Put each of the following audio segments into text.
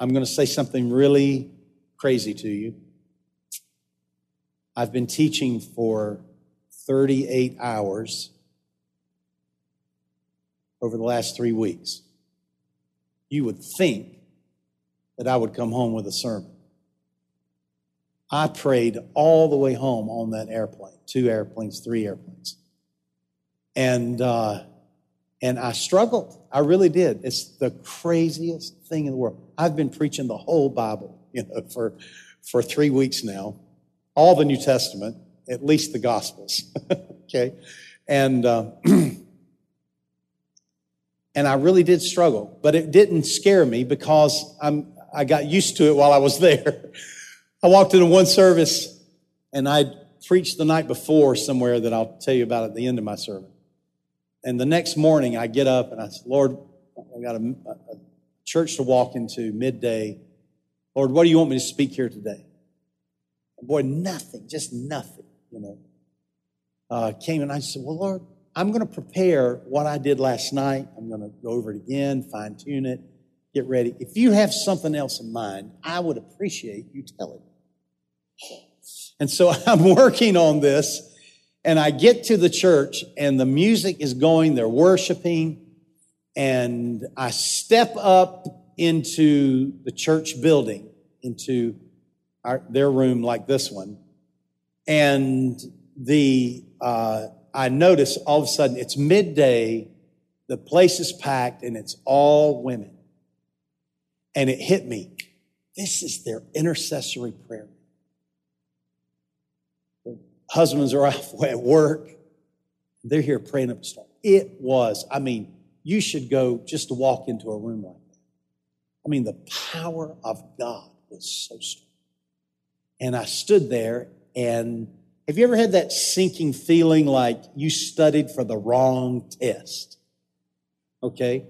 I'm going to say something really crazy to you. I've been teaching for 38 hours over the last three weeks. You would think that I would come home with a sermon. I prayed all the way home on that airplane, two airplanes, three airplanes. And, uh, and I struggled. I really did. It's the craziest thing in the world. I've been preaching the whole Bible, you know, for, for three weeks now, all the New Testament, at least the Gospels. okay. And, uh, and I really did struggle, but it didn't scare me because I'm, I got used to it while I was there. I walked into one service and I preached the night before somewhere that I'll tell you about at the end of my sermon. And the next morning I get up and I said, Lord, I got a, a church to walk into midday. Lord, what do you want me to speak here today? And boy, nothing, just nothing, you know. Uh, came and I said, Well, Lord, I'm going to prepare what I did last night. I'm going to go over it again, fine tune it, get ready. If you have something else in mind, I would appreciate you telling me. And so I'm working on this, and I get to the church, and the music is going, they're worshiping, and I step up into the church building, into our, their room like this one, and the uh, I notice all of a sudden it's midday, the place is packed, and it's all women. And it hit me. This is their intercessory prayer. Husbands are off at work. They're here praying up a storm. It was, I mean, you should go just to walk into a room like that. I mean, the power of God was so strong. And I stood there and have you ever had that sinking feeling like you studied for the wrong test? Okay.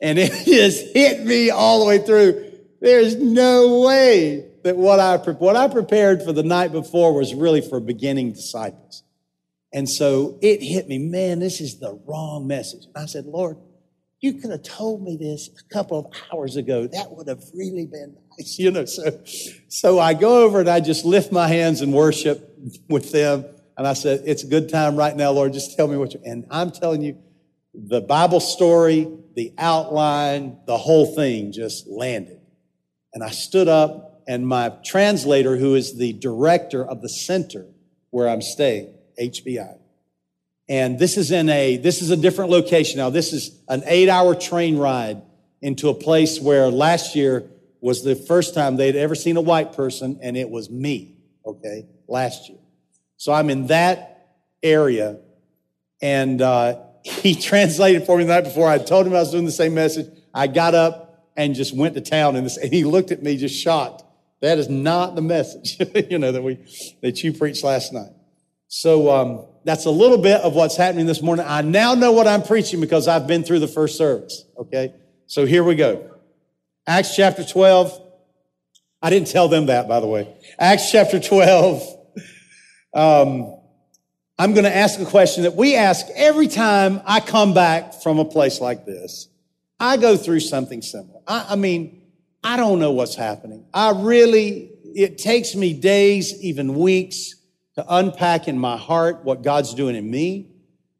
And it just hit me all the way through. There's no way that what I, what I prepared for the night before was really for beginning disciples. And so it hit me, man, this is the wrong message. And I said, Lord, you could have told me this a couple of hours ago. That would have really been nice, you know. So, so I go over and I just lift my hands and worship with them. And I said, It's a good time right now, Lord. Just tell me what you. And I'm telling you, the Bible story, the outline, the whole thing just landed. And I stood up, and my translator, who is the director of the center where I'm staying, HBI, and this is in a this is a different location now. This is an eight-hour train ride into a place where last year was the first time they'd ever seen a white person, and it was me. Okay, last year. So I'm in that area, and uh, he translated for me the night before. I told him I was doing the same message. I got up and just went to town, and, this, and he looked at me just shocked. That is not the message, you know, that we that you preached last night. So um, that's a little bit of what's happening this morning. I now know what I'm preaching because I've been through the first service. Okay, so here we go. Acts chapter 12. I didn't tell them that, by the way. Acts chapter 12 um, I'm going to ask a question that we ask every time I come back from a place like this. I go through something similar. I, I mean, I don't know what's happening. I really, it takes me days, even weeks to unpack in my heart what God's doing in me.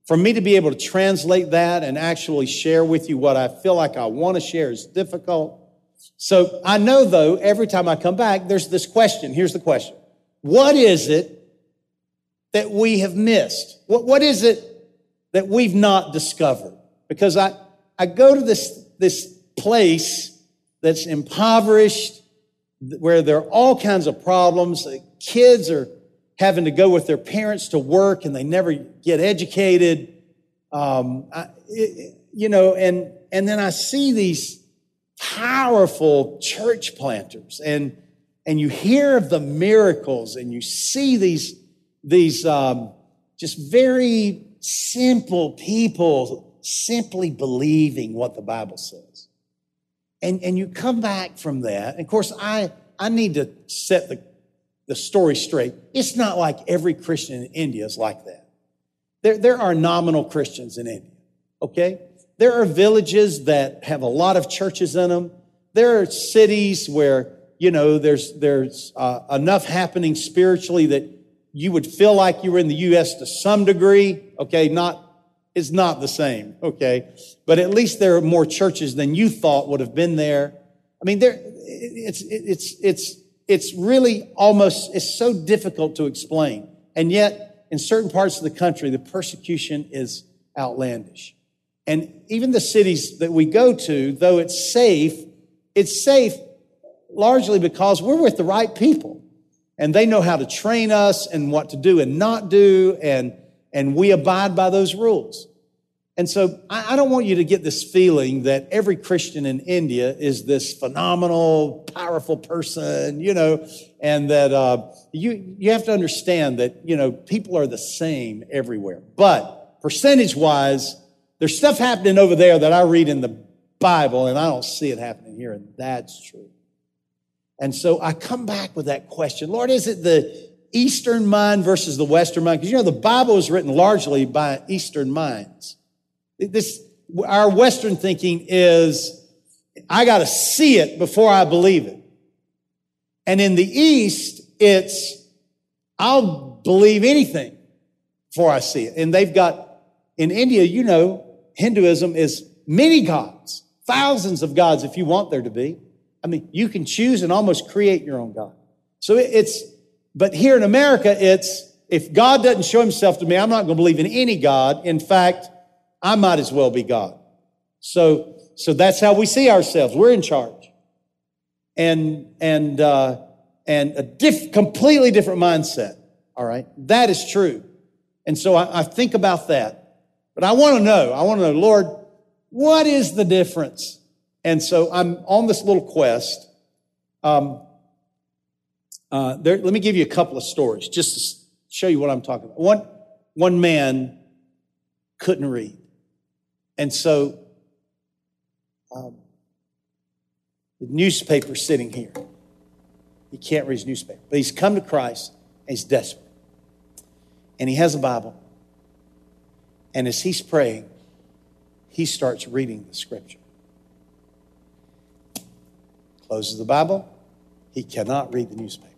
For me to be able to translate that and actually share with you what I feel like I want to share is difficult. So I know though, every time I come back, there's this question. Here's the question. What is it that we have missed? What, what is it that we've not discovered? Because I, I go to this, this place that's impoverished, where there are all kinds of problems. Kids are having to go with their parents to work and they never get educated. Um, I, it, you know, and, and then I see these powerful church planters and, and you hear of the miracles and you see these these um, just very simple people simply believing what the Bible says. And, and you come back from that. And of course, I, I need to set the, the story straight. It's not like every Christian in India is like that. There, there are nominal Christians in India, okay? There are villages that have a lot of churches in them. there are cities where, you know, there's, there's uh, enough happening spiritually that you would feel like you were in the U.S. to some degree. Okay, not, it's not the same. Okay, but at least there are more churches than you thought would have been there. I mean, there, it's, it's, it's, it's really almost, it's so difficult to explain. And yet, in certain parts of the country, the persecution is outlandish. And even the cities that we go to, though it's safe, it's safe largely because we're with the right people and they know how to train us and what to do and not do, and, and we abide by those rules. And so I, I don't want you to get this feeling that every Christian in India is this phenomenal, powerful person, you know, and that uh, you, you have to understand that, you know, people are the same everywhere. But percentage wise, there's stuff happening over there that I read in the Bible and I don't see it happening here, and that's true. And so I come back with that question Lord, is it the Eastern mind versus the Western mind? Because you know, the Bible is written largely by Eastern minds. This, our Western thinking is, I got to see it before I believe it. And in the East, it's, I'll believe anything before I see it. And they've got, in India, you know, Hinduism is many gods, thousands of gods if you want there to be. I mean, you can choose and almost create your own God. So it's, but here in America, it's, if God doesn't show himself to me, I'm not going to believe in any God. In fact, I might as well be God. So, so that's how we see ourselves. We're in charge. And, and, uh, and a diff, completely different mindset. All right. That is true. And so I, I think about that. But I want to know, I want to know, Lord, what is the difference and so I'm on this little quest. Um, uh, there, let me give you a couple of stories just to show you what I'm talking about. One, one man couldn't read. And so um, the newspaper sitting here. He can't read his newspaper, but he's come to Christ and he's desperate. And he has a Bible. And as he's praying, he starts reading the scripture closes the Bible, he cannot read the newspaper.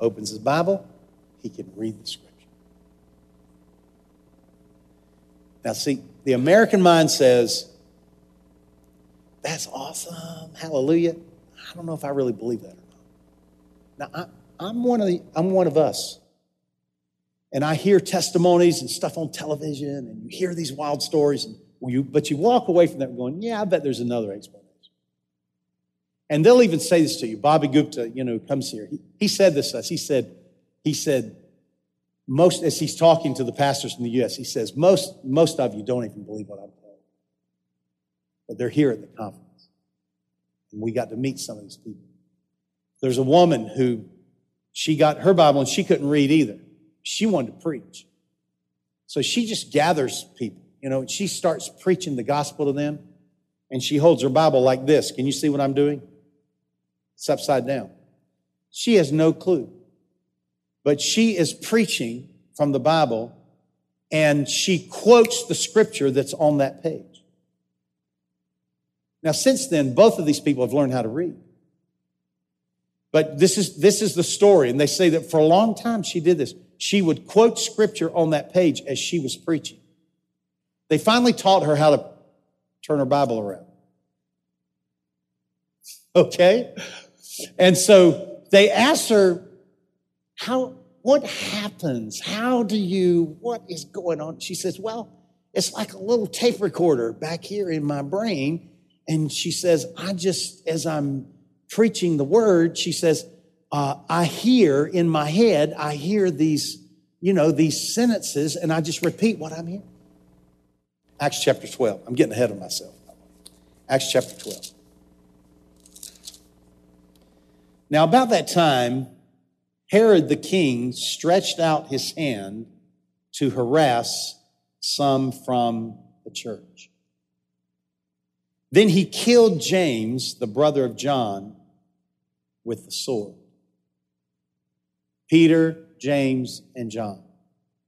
Opens his Bible, he can read the scripture. Now, see, the American mind says, that's awesome, hallelujah. I don't know if I really believe that or not. Now, I, I'm, one of the, I'm one of us. And I hear testimonies and stuff on television, and you hear these wild stories, and you, but you walk away from that going, yeah, I bet there's another explanation. And they'll even say this to you. Bobby Gupta, you know, comes here. He, he said this to us. He said, he said, most, as he's talking to the pastors in the U.S., he says, most, most of you don't even believe what I'm telling. But they're here at the conference. And we got to meet some of these people. There's a woman who, she got her Bible and she couldn't read either. She wanted to preach. So she just gathers people, you know, and she starts preaching the gospel to them. And she holds her Bible like this. Can you see what I'm doing? It's upside down. She has no clue. But she is preaching from the Bible and she quotes the scripture that's on that page. Now, since then, both of these people have learned how to read. But this is, this is the story. And they say that for a long time she did this. She would quote scripture on that page as she was preaching. They finally taught her how to turn her Bible around. Okay? And so they asked her, how, what happens? How do you, what is going on? She says, well, it's like a little tape recorder back here in my brain. And she says, I just, as I'm preaching the word, she says, uh, I hear in my head, I hear these, you know, these sentences, and I just repeat what I'm hearing. Acts chapter 12. I'm getting ahead of myself. Acts chapter 12. Now, about that time, Herod the king stretched out his hand to harass some from the church. Then he killed James, the brother of John, with the sword. Peter, James, and John,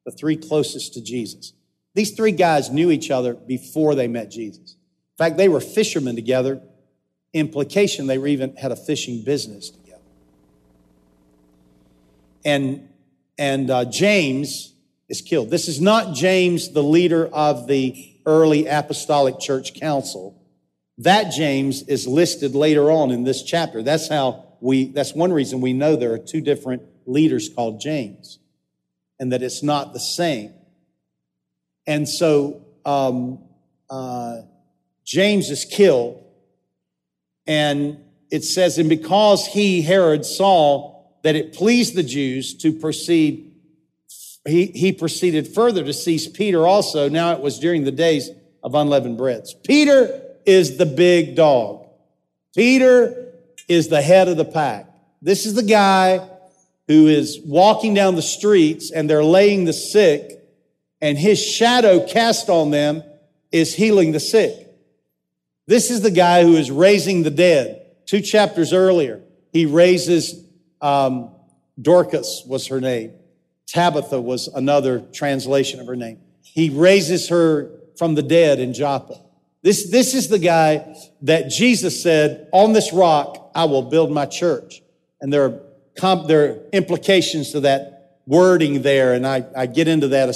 the three closest to Jesus. These three guys knew each other before they met Jesus. In fact, they were fishermen together implication they were even had a fishing business. And, and uh, James is killed. This is not James, the leader of the early apostolic church council. That James is listed later on in this chapter. That's how we, that's one reason we know there are two different leaders called James and that it's not the same. And so, um, uh, James is killed and it says, and because he, Herod, saw that it pleased the Jews to proceed he, he proceeded further to seize Peter also. Now it was during the days of unleavened breads. Peter is the big dog. Peter is the head of the pack. This is the guy who is walking down the streets and they're laying the sick and his shadow cast on them is healing the sick. This is the guy who is raising the dead. Two chapters earlier, he raises um, Dorcas was her name. Tabitha was another translation of her name. He raises her from the dead in Joppa. This, this is the guy that Jesus said, on this rock, I will build my church. And there are, comp, there are implications to that wording there. And I, I get into that.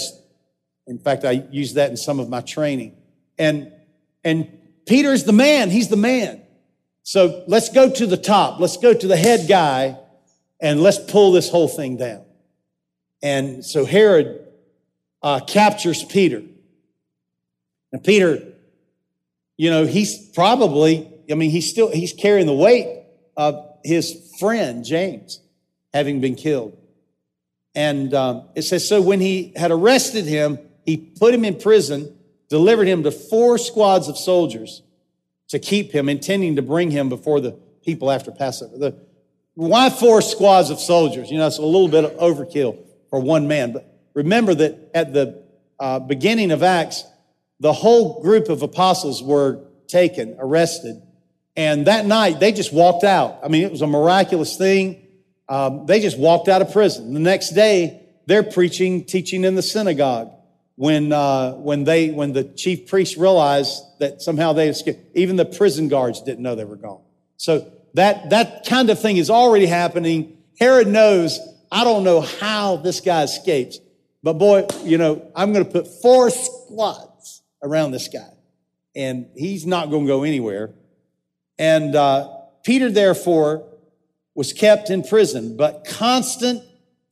In fact, I use that in some of my training. And, and Peter is the man. He's the man. So let's go to the top. Let's go to the head guy and let's pull this whole thing down. And so Herod uh, captures Peter. And Peter, you know, he's probably, I mean, he's still, he's carrying the weight of his friend James having been killed. And um, it says, so when he had arrested him, he put him in prison, delivered him to four squads of soldiers to keep him, intending to bring him before the people after Passover. The, why four squads of soldiers? You know, it's a little bit of overkill for one man. But remember that at the uh, beginning of Acts, the whole group of apostles were taken, arrested, and that night they just walked out. I mean, it was a miraculous thing. Um, they just walked out of prison. The next day, they're preaching, teaching in the synagogue. When uh, when they when the chief priest realized that somehow they escaped, even the prison guards didn't know they were gone. So that that kind of thing is already happening. Herod knows I don't know how this guy escapes, but boy, you know, I'm going to put four squads around this guy, and he's not going to go anywhere. And uh, Peter, therefore, was kept in prison, but constant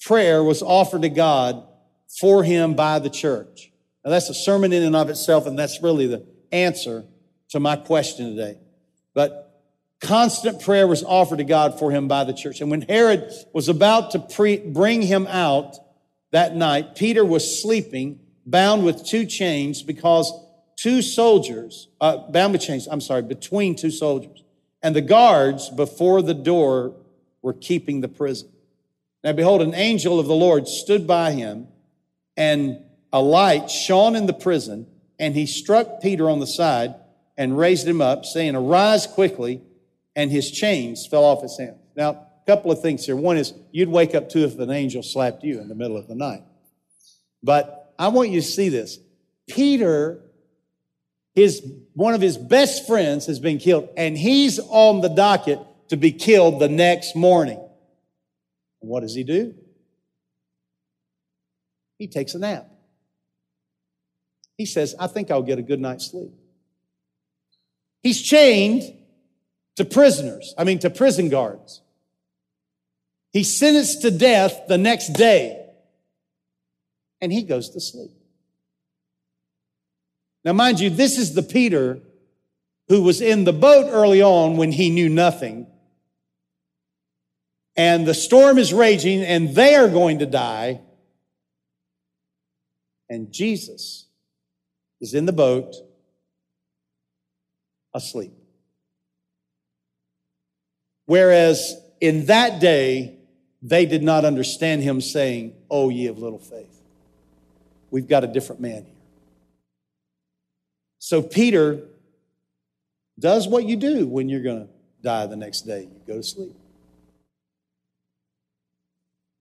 prayer was offered to God for him by the church. Now, that's a sermon in and of itself, and that's really the answer to my question today. But Constant prayer was offered to God for him by the church. And when Herod was about to pre- bring him out that night, Peter was sleeping, bound with two chains because two soldiers, uh, bound with chains, I'm sorry, between two soldiers. And the guards before the door were keeping the prison. Now behold, an angel of the Lord stood by him and a light shone in the prison and he struck Peter on the side and raised him up saying, arise quickly and his chains fell off his hands. Now, a couple of things here. One is you'd wake up too if an angel slapped you in the middle of the night. But I want you to see this. Peter, his, one of his best friends has been killed, and he's on the docket to be killed the next morning. what does he do? He takes a nap. He says, I think I'll get a good night's sleep. He's chained to prisoners, I mean, to prison guards. He's sentenced to death the next day, and he goes to sleep. Now, mind you, this is the Peter who was in the boat early on when he knew nothing. And the storm is raging, and they are going to die. And Jesus is in the boat asleep. Whereas in that day, they did not understand him saying, Oh, ye of little faith. We've got a different man here. So Peter does what you do when you're going to die the next day you go to sleep.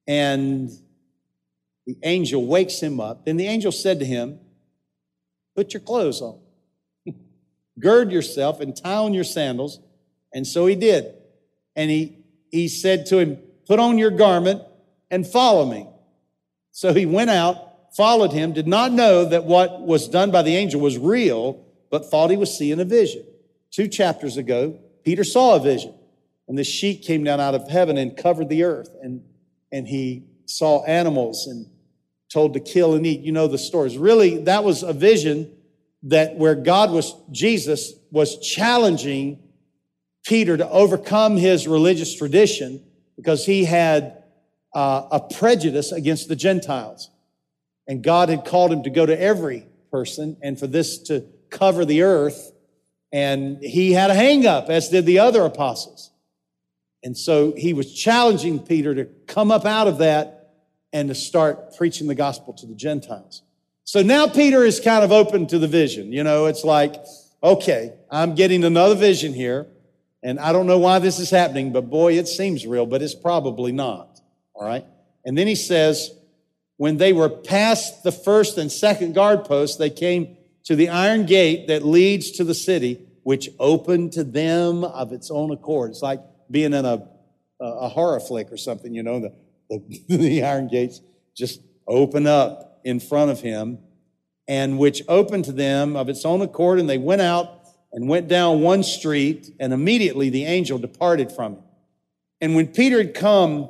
And the angel wakes him up. Then the angel said to him, Put your clothes on, gird yourself, and tie on your sandals. And so he did. And he, he said to him, Put on your garment and follow me. So he went out, followed him, did not know that what was done by the angel was real, but thought he was seeing a vision. Two chapters ago, Peter saw a vision, and the sheet came down out of heaven and covered the earth, and, and he saw animals and told to kill and eat. You know the stories. Really, that was a vision that where God was, Jesus was challenging Peter to overcome his religious tradition because he had uh, a prejudice against the Gentiles. And God had called him to go to every person and for this to cover the earth. And he had a hang up, as did the other apostles. And so he was challenging Peter to come up out of that and to start preaching the gospel to the Gentiles. So now Peter is kind of open to the vision. You know, it's like, okay, I'm getting another vision here. And I don't know why this is happening, but boy, it seems real, but it's probably not. All right. And then he says, when they were past the first and second guard posts, they came to the iron gate that leads to the city, which opened to them of its own accord. It's like being in a, a horror flick or something, you know, the, the, the iron gates just open up in front of him, and which opened to them of its own accord, and they went out and went down one street, and immediately the angel departed from him. And when Peter had come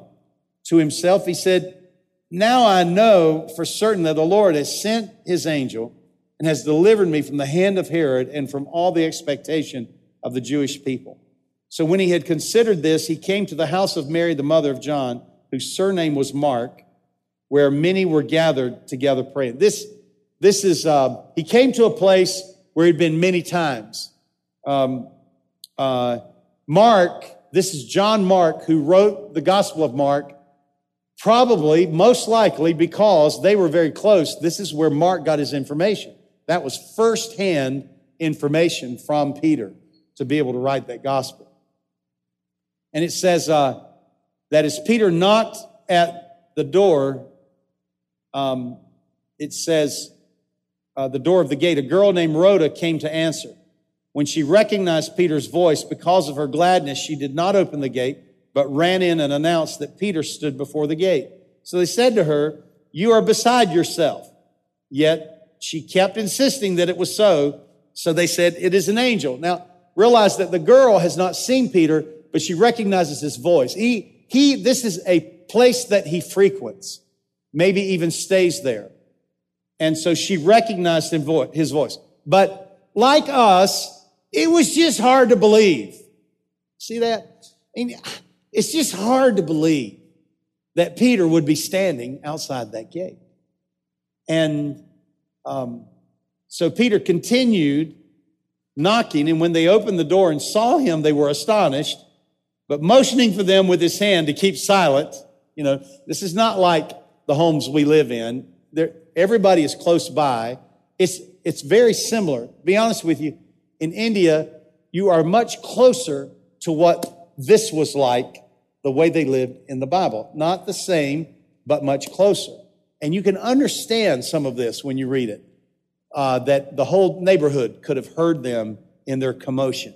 to himself, he said, Now I know for certain that the Lord has sent his angel and has delivered me from the hand of Herod and from all the expectation of the Jewish people. So when he had considered this, he came to the house of Mary, the mother of John, whose surname was Mark, where many were gathered together praying. This, this is, uh, he came to a place where he'd been many times. Um, uh, Mark, this is John Mark, who wrote the Gospel of Mark, probably, most likely, because they were very close. This is where Mark got his information. That was firsthand information from Peter to be able to write that gospel. And it says uh, that as Peter knocked at the door, um, it says, uh, the door of the gate, a girl named Rhoda came to answer. When she recognized Peter's voice, because of her gladness, she did not open the gate, but ran in and announced that Peter stood before the gate. So they said to her, You are beside yourself. Yet she kept insisting that it was so. So they said, It is an angel. Now, realize that the girl has not seen Peter, but she recognizes his voice. He, he, this is a place that he frequents, maybe even stays there. And so she recognized his voice. But like us, it was just hard to believe. See that? I mean, it's just hard to believe that Peter would be standing outside that gate. And um, so Peter continued knocking, and when they opened the door and saw him, they were astonished. But motioning for them with his hand to keep silent, you know, this is not like the homes we live in. There, everybody is close by. It's, it's very similar. Be honest with you, in India, you are much closer to what this was like, the way they lived in the Bible. Not the same, but much closer. And you can understand some of this when you read it, uh, that the whole neighborhood could have heard them in their commotion.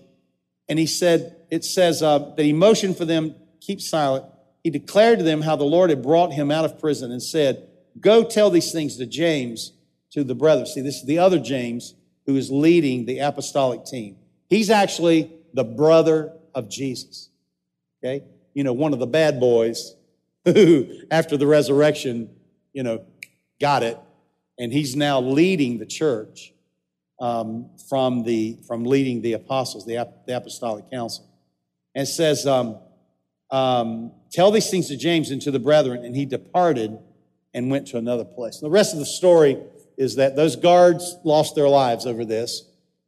And he said, it says uh, that he motioned for them, keep silent. He declared to them how the Lord had brought him out of prison and said, Go tell these things to James, to the brother. See, this is the other James who is leading the apostolic team. He's actually the brother of Jesus. Okay? You know, one of the bad boys who, after the resurrection, you know, got it. And he's now leading the church um, from, the, from leading the apostles, the, the apostolic council. And says, um, um, Tell these things to James and to the brethren. And he departed and went to another place. And The rest of the story is that those guards lost their lives over this,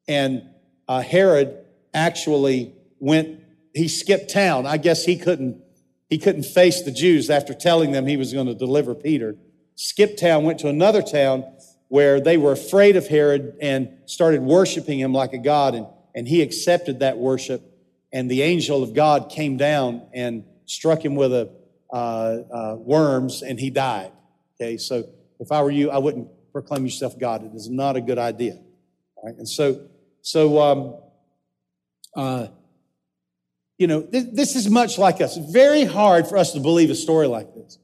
and uh, Herod actually went. He skipped town. I guess he couldn't. He couldn't face the Jews after telling them he was going to deliver Peter. Skipped town, went to another town where they were afraid of Herod and started worshiping him like a god, and, and he accepted that worship. And the angel of God came down and struck him with a uh, uh, worms, and he died. Okay, so if I were you, I wouldn't proclaim yourself God. It is not a good idea. Right? And so, so um, uh, you know, this, this is much like us. Very hard for us to believe a story like this.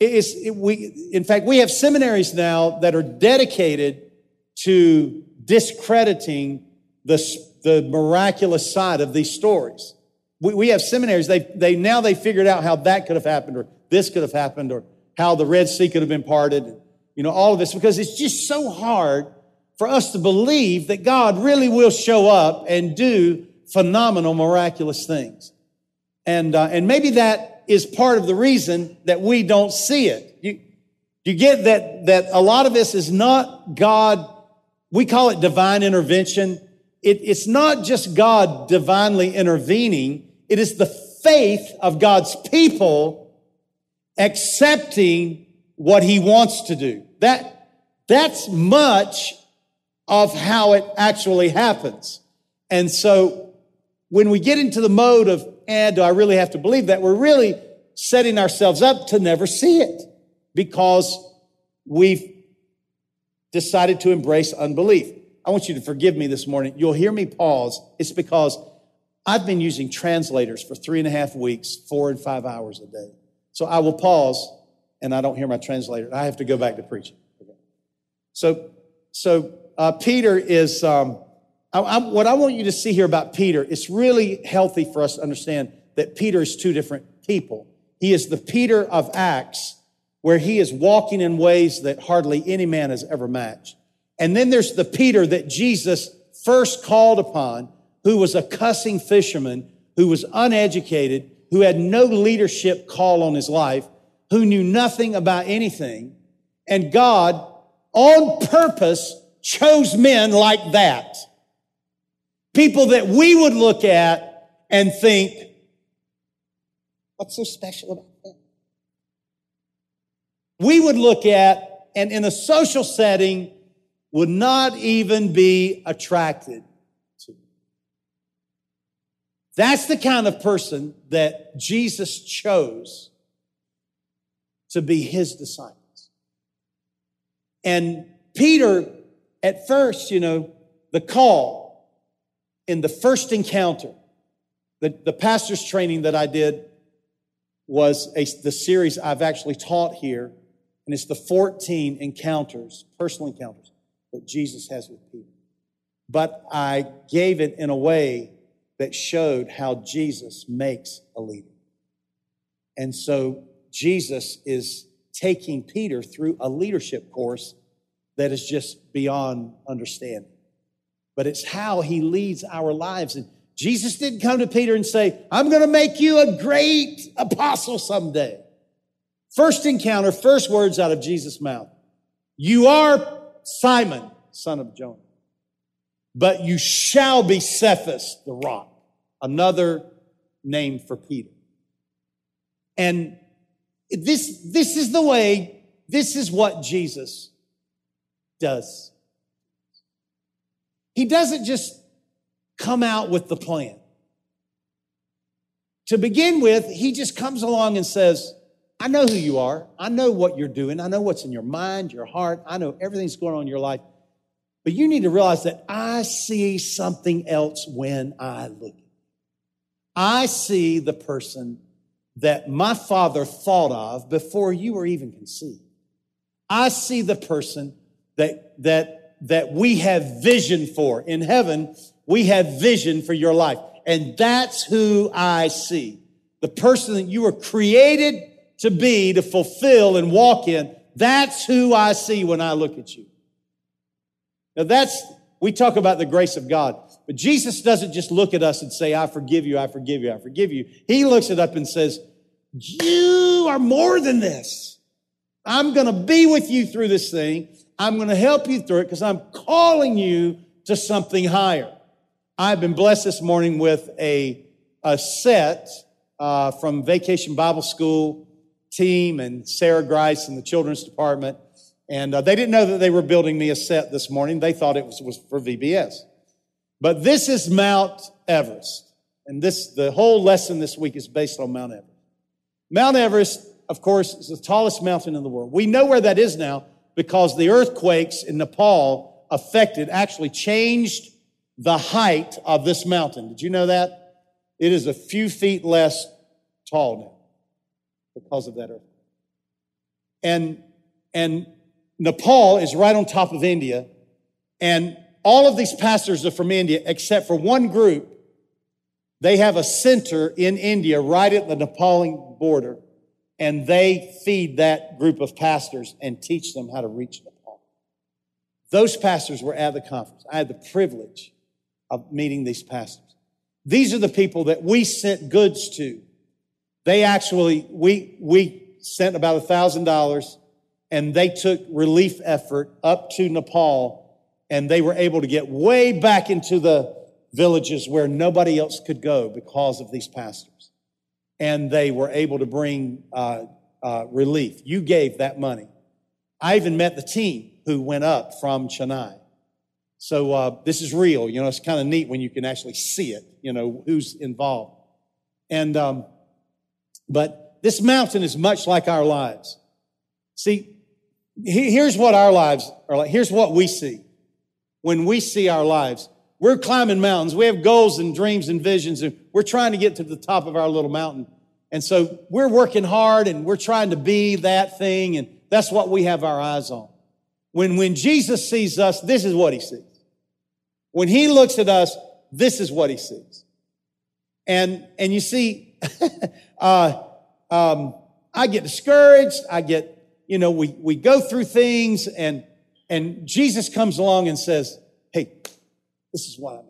It is, it, we, in fact, we have seminaries now that are dedicated to discrediting the, the miraculous side of these stories. We, we have seminaries, they, they now they figured out how that could have happened or this could have happened or how the Red Sea could have been parted. You know, all of this because it's just so hard for us to believe that God really will show up and do phenomenal, miraculous things. And, uh, and maybe that is part of the reason that we don't see it. You, you get that, that a lot of this is not God, we call it divine intervention. It, it's not just God divinely intervening. It is the faith of God's people accepting what he wants to do. That, that's much of how it actually happens. And so when we get into the mode of, eh, do I really have to believe that? We're really setting ourselves up to never see it because we've decided to embrace unbelief. I want you to forgive me this morning. You'll hear me pause. It's because I've been using translators for three and a half weeks, four and five hours a day. So I will pause and I don't hear my translator. I have to go back to preaching. So, so uh, Peter is, um, I, I, what I want you to see here about Peter, it's really healthy for us to understand that Peter is two different people. He is the Peter of Acts, where he is walking in ways that hardly any man has ever matched. And then there's the Peter that Jesus first called upon, who was a cussing fisherman, who was uneducated, who had no leadership call on his life, who knew nothing about anything. And God, on purpose, chose men like that. People that we would look at and think, what's so special about them? We would look at, and in a social setting, would not even be attracted to. That's the kind of person that Jesus chose to be his disciples. And Peter, at first, you know, the call, in the first encounter, the, the pastor's training that I did was a, the series I've actually taught here, and it's the 14 encounters, personal encounters that Jesus has with Peter. But I gave it in a way that showed how Jesus makes a leader. And so Jesus is taking Peter through a leadership course that is just beyond understanding but it's how he leads our lives. And Jesus didn't come to Peter and say, I'm going to make you a great apostle someday. First encounter, first words out of Jesus' mouth. You are Simon, son of Jonah, but you shall be Cephas, the rock, another name for Peter. And this, this is the way, this is what Jesus does. He doesn't just come out with the plan. To begin with, he just comes along and says, I know who you are. I know what you're doing. I know what's in your mind, your heart. I know everything's going on in your life. But you need to realize that I see something else when I look. I see the person that my father thought of before you were even conceived. I see the person that, that that we have vision for. In heaven, we have vision for your life. And that's who I see. The person that you were created to be, to fulfill and walk in. That's who I see when I look at you. Now that's, we talk about the grace of God, but Jesus doesn't just look at us and say, I forgive you, I forgive you, I forgive you. He looks it up and says, you are more than this. I'm going to be with you through this thing. I'm going to help you through it because I'm calling you to something higher. I've been blessed this morning with a, a set uh, from Vacation Bible School team and Sarah Grice in the children's department. And uh, they didn't know that they were building me a set this morning. They thought it was, was for VBS. But this is Mount Everest. And this, the whole lesson this week is based on Mount Everest. Mount Everest, of course, is the tallest mountain in the world. We know where that is now because the earthquakes in Nepal affected, actually changed the height of this mountain. Did you know that? It is a few feet less tall now because of that earthquake. And, and Nepal is right on top of India. And all of these pastors are from India, except for one group. They have a center in India right at the Nepali border, and they feed that group of pastors and teach them how to reach Nepal. Those pastors were at the conference. I had the privilege of meeting these pastors. These are the people that we sent goods to. They actually, we, we sent about a thousand dollars and they took relief effort up to Nepal and they were able to get way back into the villages where nobody else could go because of these pastors. And they were able to bring uh, uh, relief. You gave that money. I even met the team who went up from Chennai. So uh, this is real. You know, it's kind of neat when you can actually see it. You know who's involved. And um, but this mountain is much like our lives. See, here's what our lives are like. Here's what we see when we see our lives. We're climbing mountains. We have goals and dreams and visions, and we're trying to get to the top of our little mountain. And so we're working hard and we're trying to be that thing, and that's what we have our eyes on. When, when Jesus sees us, this is what he sees. When he looks at us, this is what he sees. And, and you see, uh, um, I get discouraged. I get, you know, we, we go through things and, and Jesus comes along and says, Hey, this is what I'm at.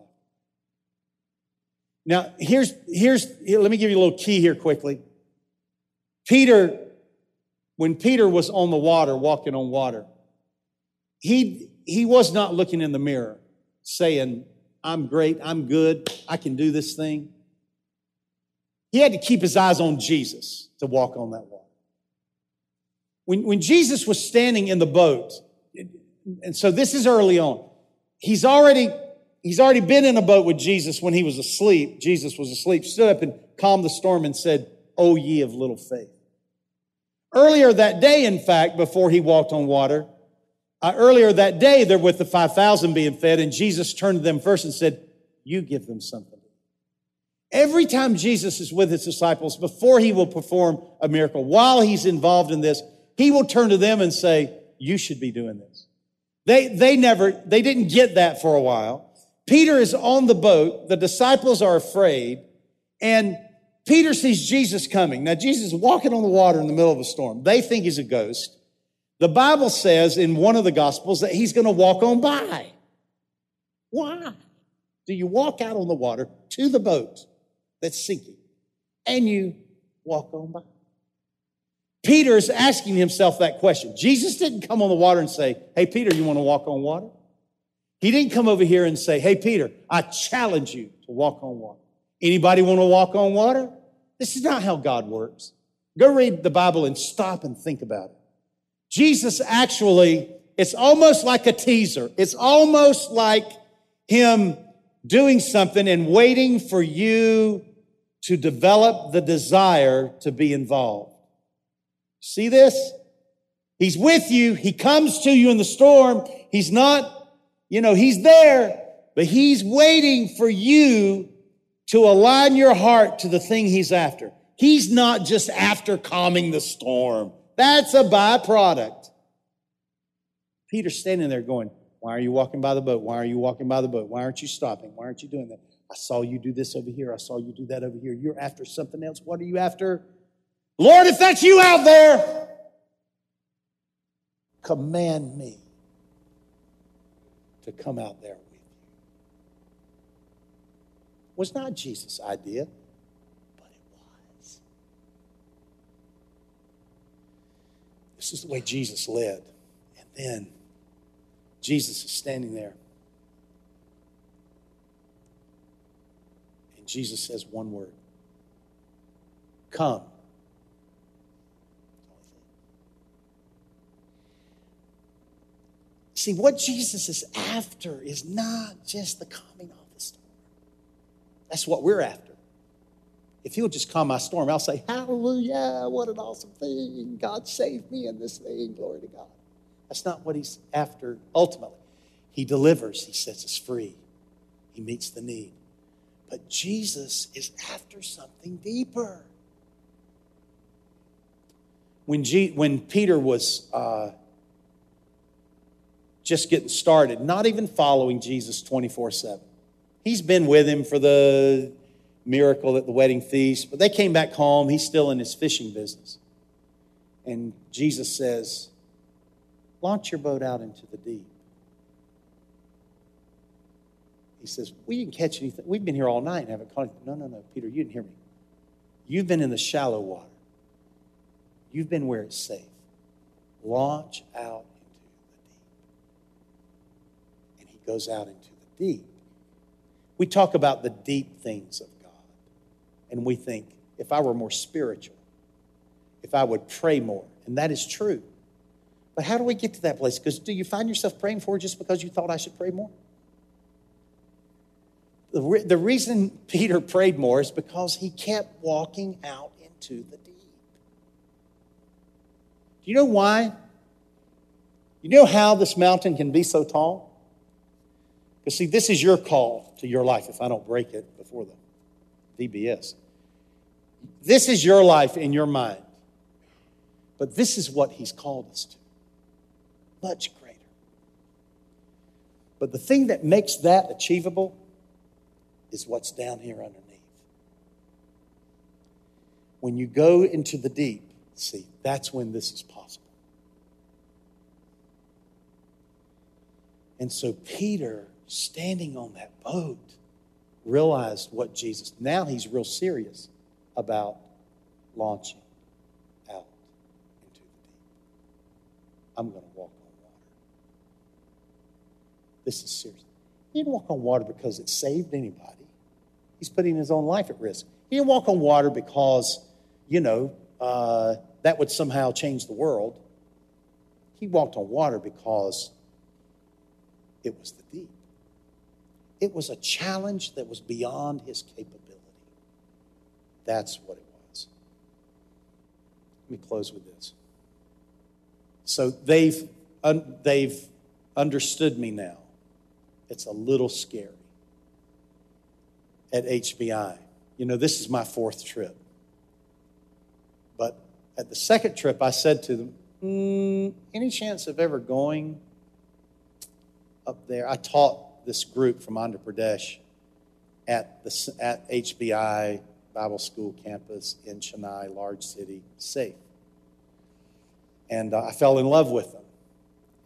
Now, here's, here's, here, let me give you a little key here quickly. Peter, when Peter was on the water, walking on water, he, he was not looking in the mirror saying, I'm great, I'm good, I can do this thing. He had to keep his eyes on Jesus to walk on that water. When, when Jesus was standing in the boat, and so this is early on, he's already, he's already been in a boat with Jesus when he was asleep. Jesus was asleep, stood up and calmed the storm and said, O ye of little faith. Earlier that day, in fact, before he walked on water, uh, earlier that day, they're with the 5,000 being fed, and Jesus turned to them first and said, You give them something. Every time Jesus is with his disciples, before he will perform a miracle, while he's involved in this, he will turn to them and say, You should be doing this. They, they never, they didn't get that for a while. Peter is on the boat. The disciples are afraid. And Peter sees Jesus coming. Now, Jesus is walking on the water in the middle of a storm. They think he's a ghost. The Bible says in one of the Gospels that he's going to walk on by. Why? Do you walk out on the water to the boat that's sinking and you walk on by? Peter is asking himself that question. Jesus didn't come on the water and say, Hey, Peter, you want to walk on water? He didn't come over here and say, Hey, Peter, I challenge you to walk on water. Anybody want to walk on water? This is not how God works. Go read the Bible and stop and think about it. Jesus actually, it's almost like a teaser. It's almost like him doing something and waiting for you to develop the desire to be involved. See this? He's with you. He comes to you in the storm. He's not, you know, he's there, but he's waiting for you to align your heart to the thing he's after. He's not just after calming the storm. That's a byproduct. Peter's standing there going, Why are you walking by the boat? Why are you walking by the boat? Why aren't you stopping? Why aren't you doing that? I saw you do this over here. I saw you do that over here. You're after something else. What are you after? Lord, if that's you out there, command me to come out there with you. It was not Jesus' idea. But it was. This is the way Jesus led. And then Jesus is standing there. And Jesus says one word Come. See, what Jesus is after is not just the calming of the storm. That's what we're after. If he'll just calm my storm, I'll say, Hallelujah, what an awesome thing. God saved me in this thing. Glory to God. That's not what he's after ultimately. He delivers, he sets us free, he meets the need. But Jesus is after something deeper. When, G, when Peter was uh, just getting started, not even following Jesus 24 7, he's been with him for the miracle at the wedding feast, but they came back home. He's still in his fishing business. And Jesus says, Launch your boat out into the deep. He says, We didn't catch anything. We've been here all night and haven't caught anything. No, no, no, Peter, you didn't hear me. You've been in the shallow water, you've been where it's safe. Launch out into the deep. And he goes out into the deep. We talk about the deep things of God, and we think, if I were more spiritual, if I would pray more, and that is true. But how do we get to that place? Because do you find yourself praying for just because you thought I should pray more? The, re- the reason Peter prayed more is because he kept walking out into the deep. Do you know why? You know how this mountain can be so tall? Because, see, this is your call to your life if I don't break it before the VBS. This is your life in your mind. But this is what he's called us to much greater. But the thing that makes that achievable is what's down here underneath. When you go into the deep, see, that's when this is possible. And so Peter, standing on that boat, realized what Jesus, now he's real serious about launching out into the deep. I'm going to walk on water. This is serious. He didn't walk on water because it saved anybody. He's putting his own life at risk. He didn't walk on water because, you know, uh, that would somehow change the world. He walked on water because it was the deep. It was a challenge that was beyond his capability. That's what it was. Let me close with this. So they've, un- they've understood me now. It's a little scary at HBI. You know, this is my fourth trip. But at the second trip, I said to them, mm, any chance of ever going up there? I taught this group from Andhra Pradesh at, the, at HBI Bible School campus in Chennai, large city, safe. And uh, I fell in love with them.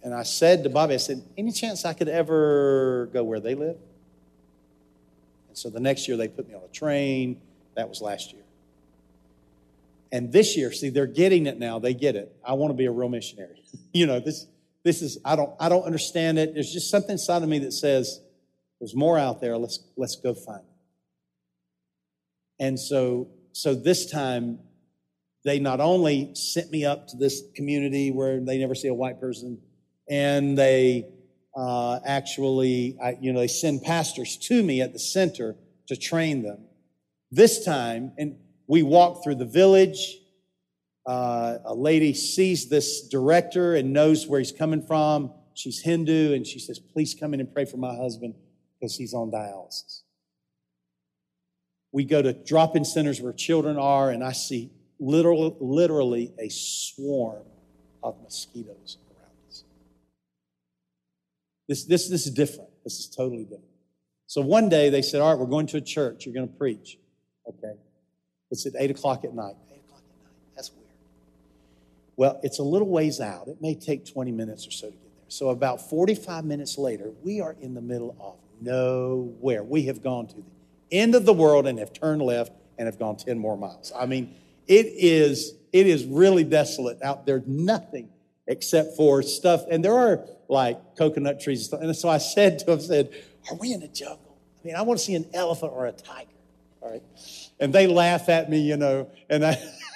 And I said to Bobby, I said, any chance I could ever go where they live? And so the next year they put me on a train. That was last year. And this year, see, they're getting it now. They get it. I want to be a real missionary. you know, this this is I don't I don't understand it. There's just something inside of me that says there's more out there. Let's let's go find it. And so so this time they not only sent me up to this community where they never see a white person, and they uh, actually, I, you know, they send pastors to me at the center to train them. This time, and we walk through the village. Uh, a lady sees this director and knows where he's coming from. She's Hindu, and she says, Please come in and pray for my husband because he's on dialysis. We go to drop in centers where children are, and I see literal, literally a swarm of mosquitoes around us. this, this, this is different. This is totally different. So one day they said, All right, we're going to a church. You're going to preach. Okay. It's at 8 o'clock at night. 8 o'clock at night. That's weird. Well, it's a little ways out. It may take 20 minutes or so to get there. So about 45 minutes later, we are in the middle of nowhere. We have gone to the end of the world and have turned left and have gone 10 more miles. I mean, it is, it is really desolate out there. Nothing except for stuff. And there are like coconut trees and stuff. And so I said to him, said, Are we in the jungle? I mean, I want to see an elephant or a tiger. All right. And they laugh at me, you know, and I, I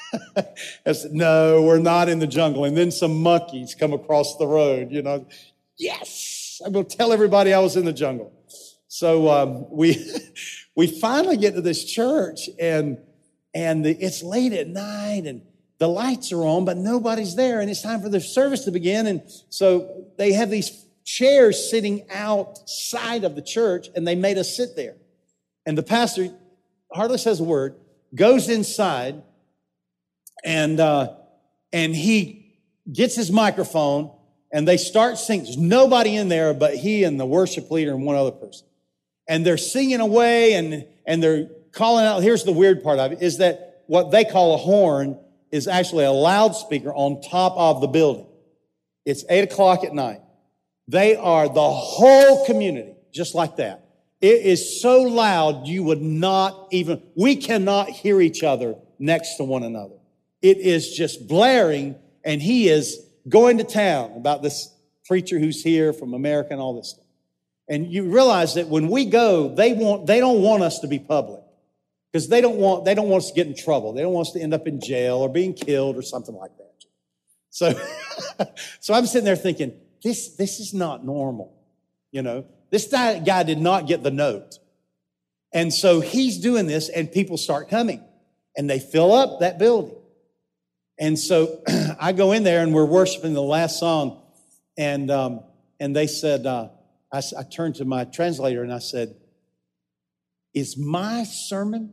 said, No, we're not in the jungle. And then some monkeys come across the road, you know. Yes, I'm going to tell everybody I was in the jungle. So um, we we finally get to this church, and and the, it's late at night, and the lights are on, but nobody's there, and it's time for the service to begin. And so they have these chairs sitting outside of the church, and they made us sit there. And the pastor hardly says a word, goes inside, and, uh, and he gets his microphone, and they start singing. There's nobody in there but he and the worship leader and one other person. And they're singing away and, and they're calling out. Here's the weird part of it is that what they call a horn is actually a loudspeaker on top of the building. It's eight o'clock at night. They are the whole community, just like that. It is so loud you would not even, we cannot hear each other next to one another. It is just blaring, and he is going to town about this preacher who's here from America and all this stuff. And you realize that when we go, they want, they don't want us to be public because they don't want, they don't want us to get in trouble. They don't want us to end up in jail or being killed or something like that. So, so I'm sitting there thinking, this, this is not normal. You know, this guy, guy did not get the note. And so he's doing this and people start coming and they fill up that building. And so I go in there and we're worshiping the last song. And, um, and they said, uh, I, I turned to my translator and I said, Is my sermon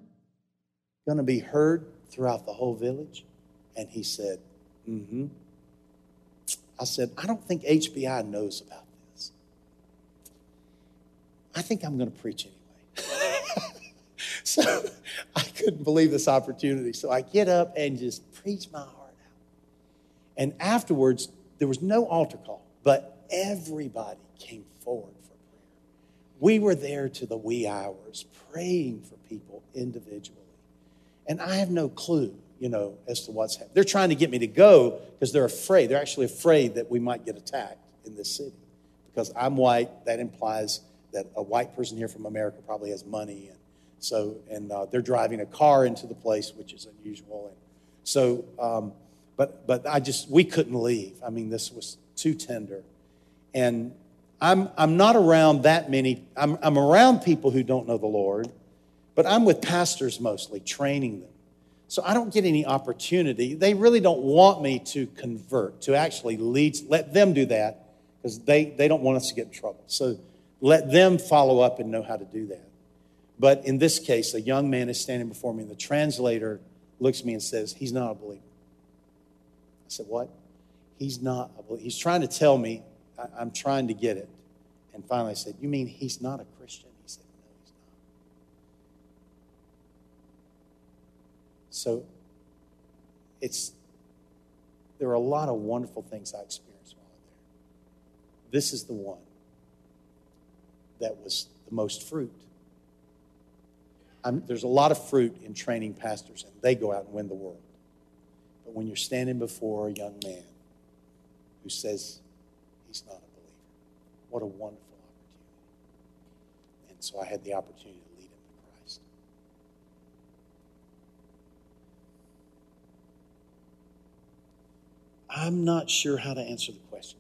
going to be heard throughout the whole village? And he said, Mm hmm. I said, I don't think HBI knows about this. I think I'm going to preach anyway. so I couldn't believe this opportunity. So I get up and just preach my. And afterwards, there was no altar call, but everybody came forward for prayer. We were there to the wee hours praying for people individually. And I have no clue you know, as to what's happening. They're trying to get me to go because they're afraid. They're actually afraid that we might get attacked in this city. Because I'm white, that implies that a white person here from America probably has money. And so, and uh, they're driving a car into the place, which is unusual. And so, um, but, but I just, we couldn't leave. I mean, this was too tender. And I'm, I'm not around that many, I'm, I'm around people who don't know the Lord, but I'm with pastors mostly, training them. So I don't get any opportunity. They really don't want me to convert, to actually lead. Let them do that because they, they don't want us to get in trouble. So let them follow up and know how to do that. But in this case, a young man is standing before me, and the translator looks at me and says, He's not a believer. I said, What? He's not. He's trying to tell me, I, am trying to get it. And finally I said, You mean he's not a Christian? He said, No, he's not. So it's there are a lot of wonderful things I experienced while there. This is the one that was the most fruit. I'm, there's a lot of fruit in training pastors, and they go out and win the world. But when you're standing before a young man who says he's not a believer, what a wonderful opportunity. And so I had the opportunity to lead him to Christ. I'm not sure how to answer the question.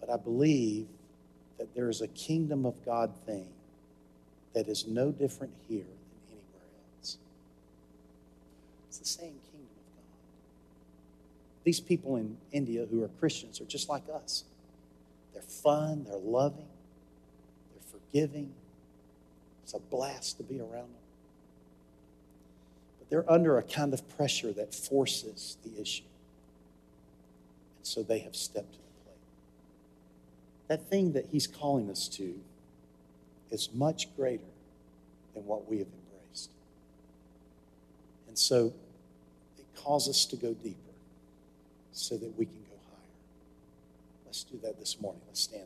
But I believe that there is a kingdom of God thing that is no different here than anywhere else. It's the same kingdom of God. These people in India who are Christians are just like us. They're fun, they're loving, they're forgiving. It's a blast to be around them But they're under a kind of pressure that forces the issue. And so they have stepped to the plate. That thing that he's calling us to is much greater than what we have embraced. And so calls us to go deeper so that we can go higher. Let's do that this morning. Let's stand.